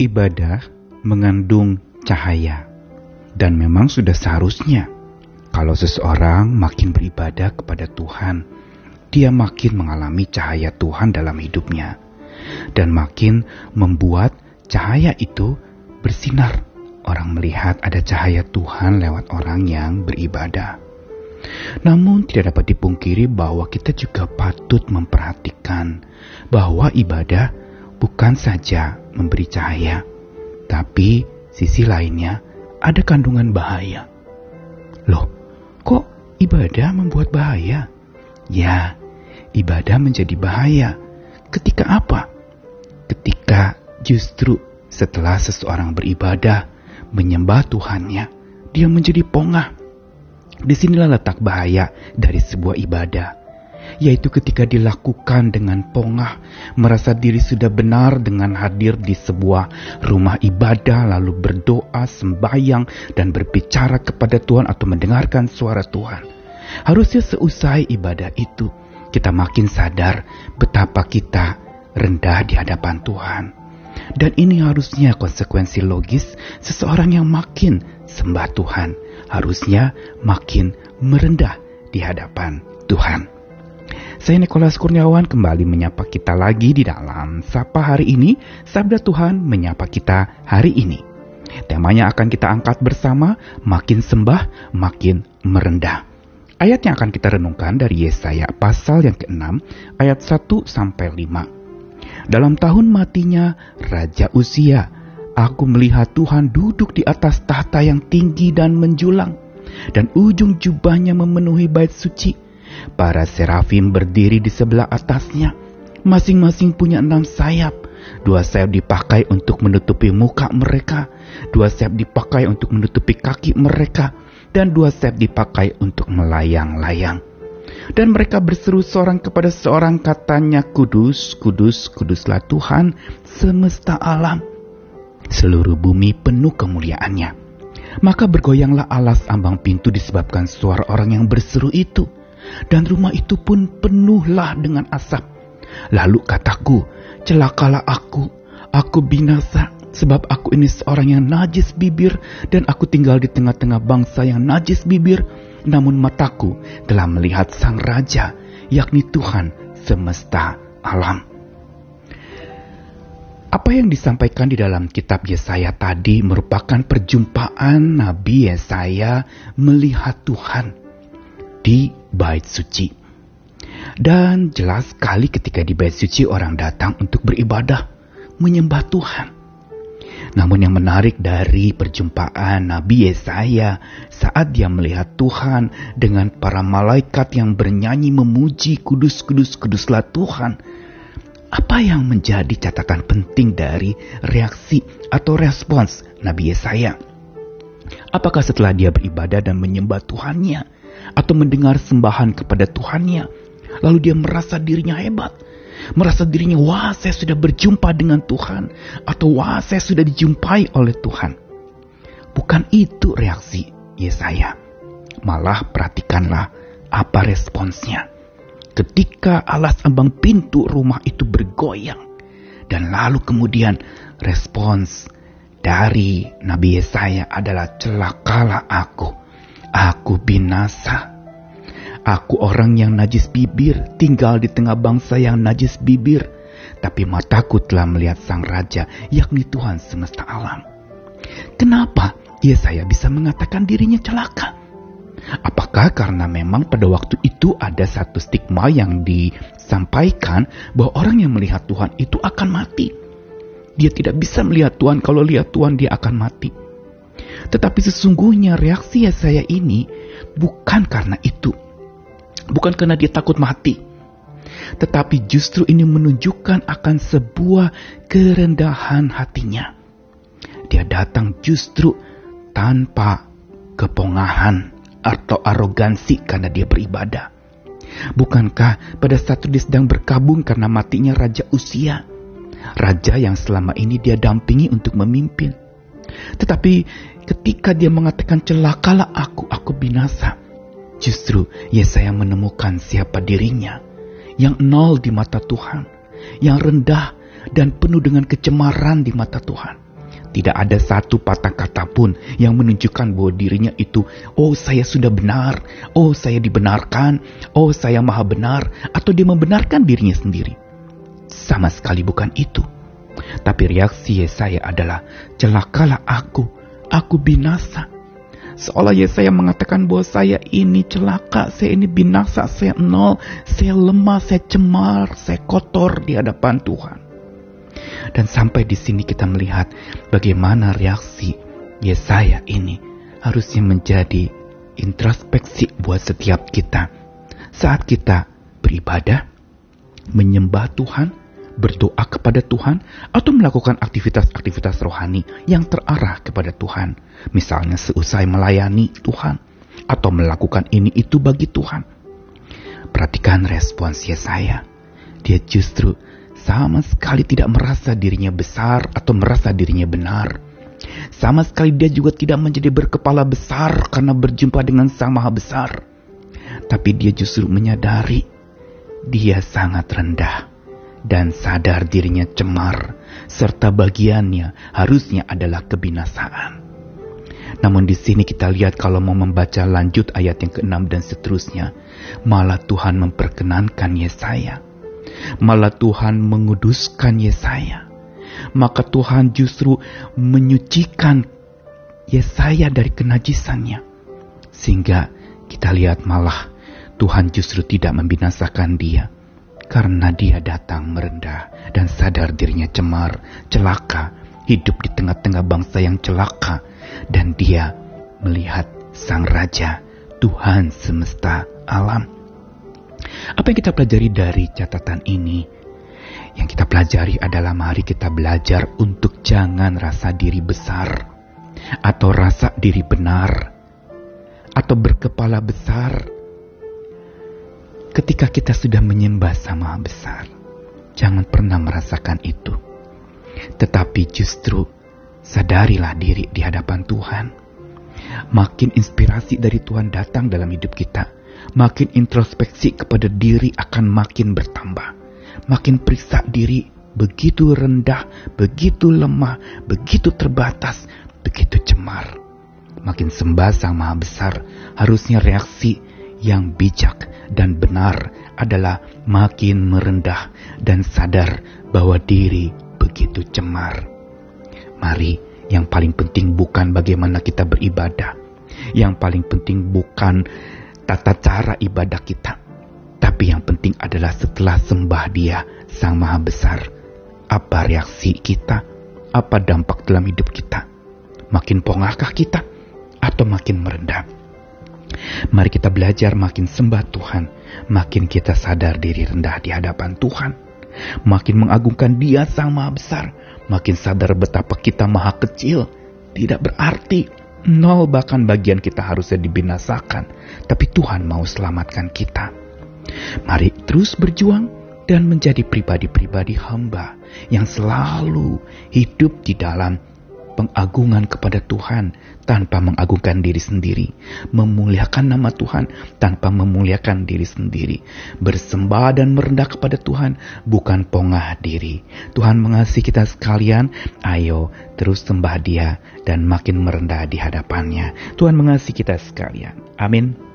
ibadah mengandung cahaya, dan memang sudah seharusnya kalau seseorang makin beribadah kepada Tuhan, dia makin mengalami cahaya Tuhan dalam hidupnya, dan makin membuat cahaya itu bersinar. Orang melihat ada cahaya Tuhan lewat orang yang beribadah. Namun, tidak dapat dipungkiri bahwa kita juga patut memperhatikan bahwa ibadah bukan saja memberi cahaya, tapi sisi lainnya ada kandungan bahaya. Loh, kok ibadah membuat bahaya? Ya, ibadah menjadi bahaya. Ketika apa? Ketika justru setelah seseorang beribadah, menyembah Tuhannya, dia menjadi pongah. Di sinilah letak bahaya dari sebuah ibadah yaitu ketika dilakukan dengan pongah, merasa diri sudah benar dengan hadir di sebuah rumah ibadah, lalu berdoa, sembahyang, dan berbicara kepada Tuhan atau mendengarkan suara Tuhan. Harusnya seusai ibadah itu, kita makin sadar betapa kita rendah di hadapan Tuhan. Dan ini harusnya konsekuensi logis seseorang yang makin sembah Tuhan, harusnya makin merendah di hadapan Tuhan. Saya Nikolas Kurniawan kembali menyapa kita lagi di dalam Sapa hari ini, Sabda Tuhan menyapa kita hari ini. Temanya akan kita angkat bersama, makin sembah, makin merendah. Ayat yang akan kita renungkan dari Yesaya pasal yang ke-6 ayat 1 sampai 5. Dalam tahun matinya Raja Usia, aku melihat Tuhan duduk di atas tahta yang tinggi dan menjulang, dan ujung jubahnya memenuhi bait suci Para serafim berdiri di sebelah atasnya. Masing-masing punya enam sayap. Dua sayap dipakai untuk menutupi muka mereka. Dua sayap dipakai untuk menutupi kaki mereka. Dan dua sayap dipakai untuk melayang-layang. Dan mereka berseru seorang kepada seorang katanya, Kudus, Kudus, Kuduslah Tuhan semesta alam. Seluruh bumi penuh kemuliaannya. Maka bergoyanglah alas ambang pintu disebabkan suara orang yang berseru itu dan rumah itu pun penuhlah dengan asap. Lalu kataku, celakalah aku, aku binasa, sebab aku ini seorang yang najis bibir, dan aku tinggal di tengah-tengah bangsa yang najis bibir, namun mataku telah melihat sang raja, yakni Tuhan semesta alam. Apa yang disampaikan di dalam kitab Yesaya tadi merupakan perjumpaan Nabi Yesaya melihat Tuhan di bait suci. Dan jelas sekali ketika di bait suci orang datang untuk beribadah, menyembah Tuhan. Namun yang menarik dari perjumpaan Nabi Yesaya saat dia melihat Tuhan dengan para malaikat yang bernyanyi memuji kudus kudus kuduslah Tuhan. Apa yang menjadi catatan penting dari reaksi atau respons Nabi Yesaya? Apakah setelah dia beribadah dan menyembah Tuhannya, atau mendengar sembahan kepada Tuhannya. Lalu dia merasa dirinya hebat. Merasa dirinya, wah saya sudah berjumpa dengan Tuhan. Atau wah saya sudah dijumpai oleh Tuhan. Bukan itu reaksi Yesaya. Malah perhatikanlah apa responsnya. Ketika alas ambang pintu rumah itu bergoyang. Dan lalu kemudian respons dari Nabi Yesaya adalah celakalah aku Aku binasa. Aku orang yang najis bibir, tinggal di tengah bangsa yang najis bibir. Tapi mataku telah melihat sang raja, yakni Tuhan semesta alam. Kenapa Yesaya bisa mengatakan dirinya celaka? Apakah karena memang pada waktu itu ada satu stigma yang disampaikan bahwa orang yang melihat Tuhan itu akan mati? Dia tidak bisa melihat Tuhan, kalau lihat Tuhan dia akan mati. Tetapi sesungguhnya reaksi saya ini bukan karena itu. Bukan karena dia takut mati. Tetapi justru ini menunjukkan akan sebuah kerendahan hatinya. Dia datang justru tanpa kepongahan atau arogansi karena dia beribadah. Bukankah pada saat dia sedang berkabung karena matinya Raja Usia? Raja yang selama ini dia dampingi untuk memimpin. Tetapi ketika dia mengatakan celakalah aku, aku binasa. Justru Yesaya menemukan siapa dirinya yang nol di mata Tuhan, yang rendah dan penuh dengan kecemaran di mata Tuhan. Tidak ada satu patah kata pun yang menunjukkan bahwa dirinya itu, oh saya sudah benar, oh saya dibenarkan, oh saya maha benar, atau dia membenarkan dirinya sendiri. Sama sekali bukan itu. Tapi reaksi Yesaya adalah, celakalah aku, aku binasa. Seolah Yesaya mengatakan bahwa saya ini celaka, saya ini binasa, saya nol, saya lemah, saya cemar, saya kotor di hadapan Tuhan. Dan sampai di sini kita melihat bagaimana reaksi Yesaya ini harusnya menjadi introspeksi buat setiap kita. Saat kita beribadah, menyembah Tuhan, berdoa kepada Tuhan, atau melakukan aktivitas-aktivitas rohani yang terarah kepada Tuhan. Misalnya seusai melayani Tuhan, atau melakukan ini itu bagi Tuhan. Perhatikan respons Yesaya. Dia justru sama sekali tidak merasa dirinya besar atau merasa dirinya benar. Sama sekali dia juga tidak menjadi berkepala besar karena berjumpa dengan Sang Maha Besar. Tapi dia justru menyadari dia sangat rendah dan sadar dirinya cemar serta bagiannya harusnya adalah kebinasaan. Namun di sini kita lihat kalau mau membaca lanjut ayat yang ke-6 dan seterusnya, malah Tuhan memperkenankan Yesaya malah Tuhan menguduskan Yesaya. Maka Tuhan justru menyucikan Yesaya dari kenajisannya. Sehingga kita lihat malah Tuhan justru tidak membinasakan dia. Karena dia datang merendah dan sadar dirinya cemar, celaka, hidup di tengah-tengah bangsa yang celaka. Dan dia melihat Sang Raja, Tuhan semesta alam apa yang kita pelajari dari catatan ini? Yang kita pelajari adalah mari kita belajar untuk jangan rasa diri besar atau rasa diri benar atau berkepala besar ketika kita sudah menyembah sama besar. Jangan pernah merasakan itu. Tetapi justru sadarilah diri di hadapan Tuhan. Makin inspirasi dari Tuhan datang dalam hidup kita, makin introspeksi kepada diri akan makin bertambah. Makin periksa diri begitu rendah, begitu lemah, begitu terbatas, begitu cemar. Makin sembah sang maha besar, harusnya reaksi yang bijak dan benar adalah makin merendah dan sadar bahwa diri begitu cemar. Mari, yang paling penting bukan bagaimana kita beribadah. Yang paling penting bukan tata cara ibadah kita. Tapi yang penting adalah setelah sembah dia, Sang Maha Besar, apa reaksi kita? Apa dampak dalam hidup kita? Makin pongahkah kita? Atau makin merendah? Mari kita belajar makin sembah Tuhan, makin kita sadar diri rendah di hadapan Tuhan. Makin mengagungkan dia Sang Maha Besar, makin sadar betapa kita maha kecil, tidak berarti Nol bahkan bagian kita harusnya dibinasakan, tapi Tuhan mau selamatkan kita. Mari terus berjuang dan menjadi pribadi-pribadi hamba yang selalu hidup di dalam pengagungan kepada Tuhan tanpa mengagungkan diri sendiri, memuliakan nama Tuhan tanpa memuliakan diri sendiri, bersembah dan merendah kepada Tuhan bukan pongah diri. Tuhan mengasihi kita sekalian, ayo terus sembah Dia dan makin merendah di hadapannya. Tuhan mengasihi kita sekalian. Amin.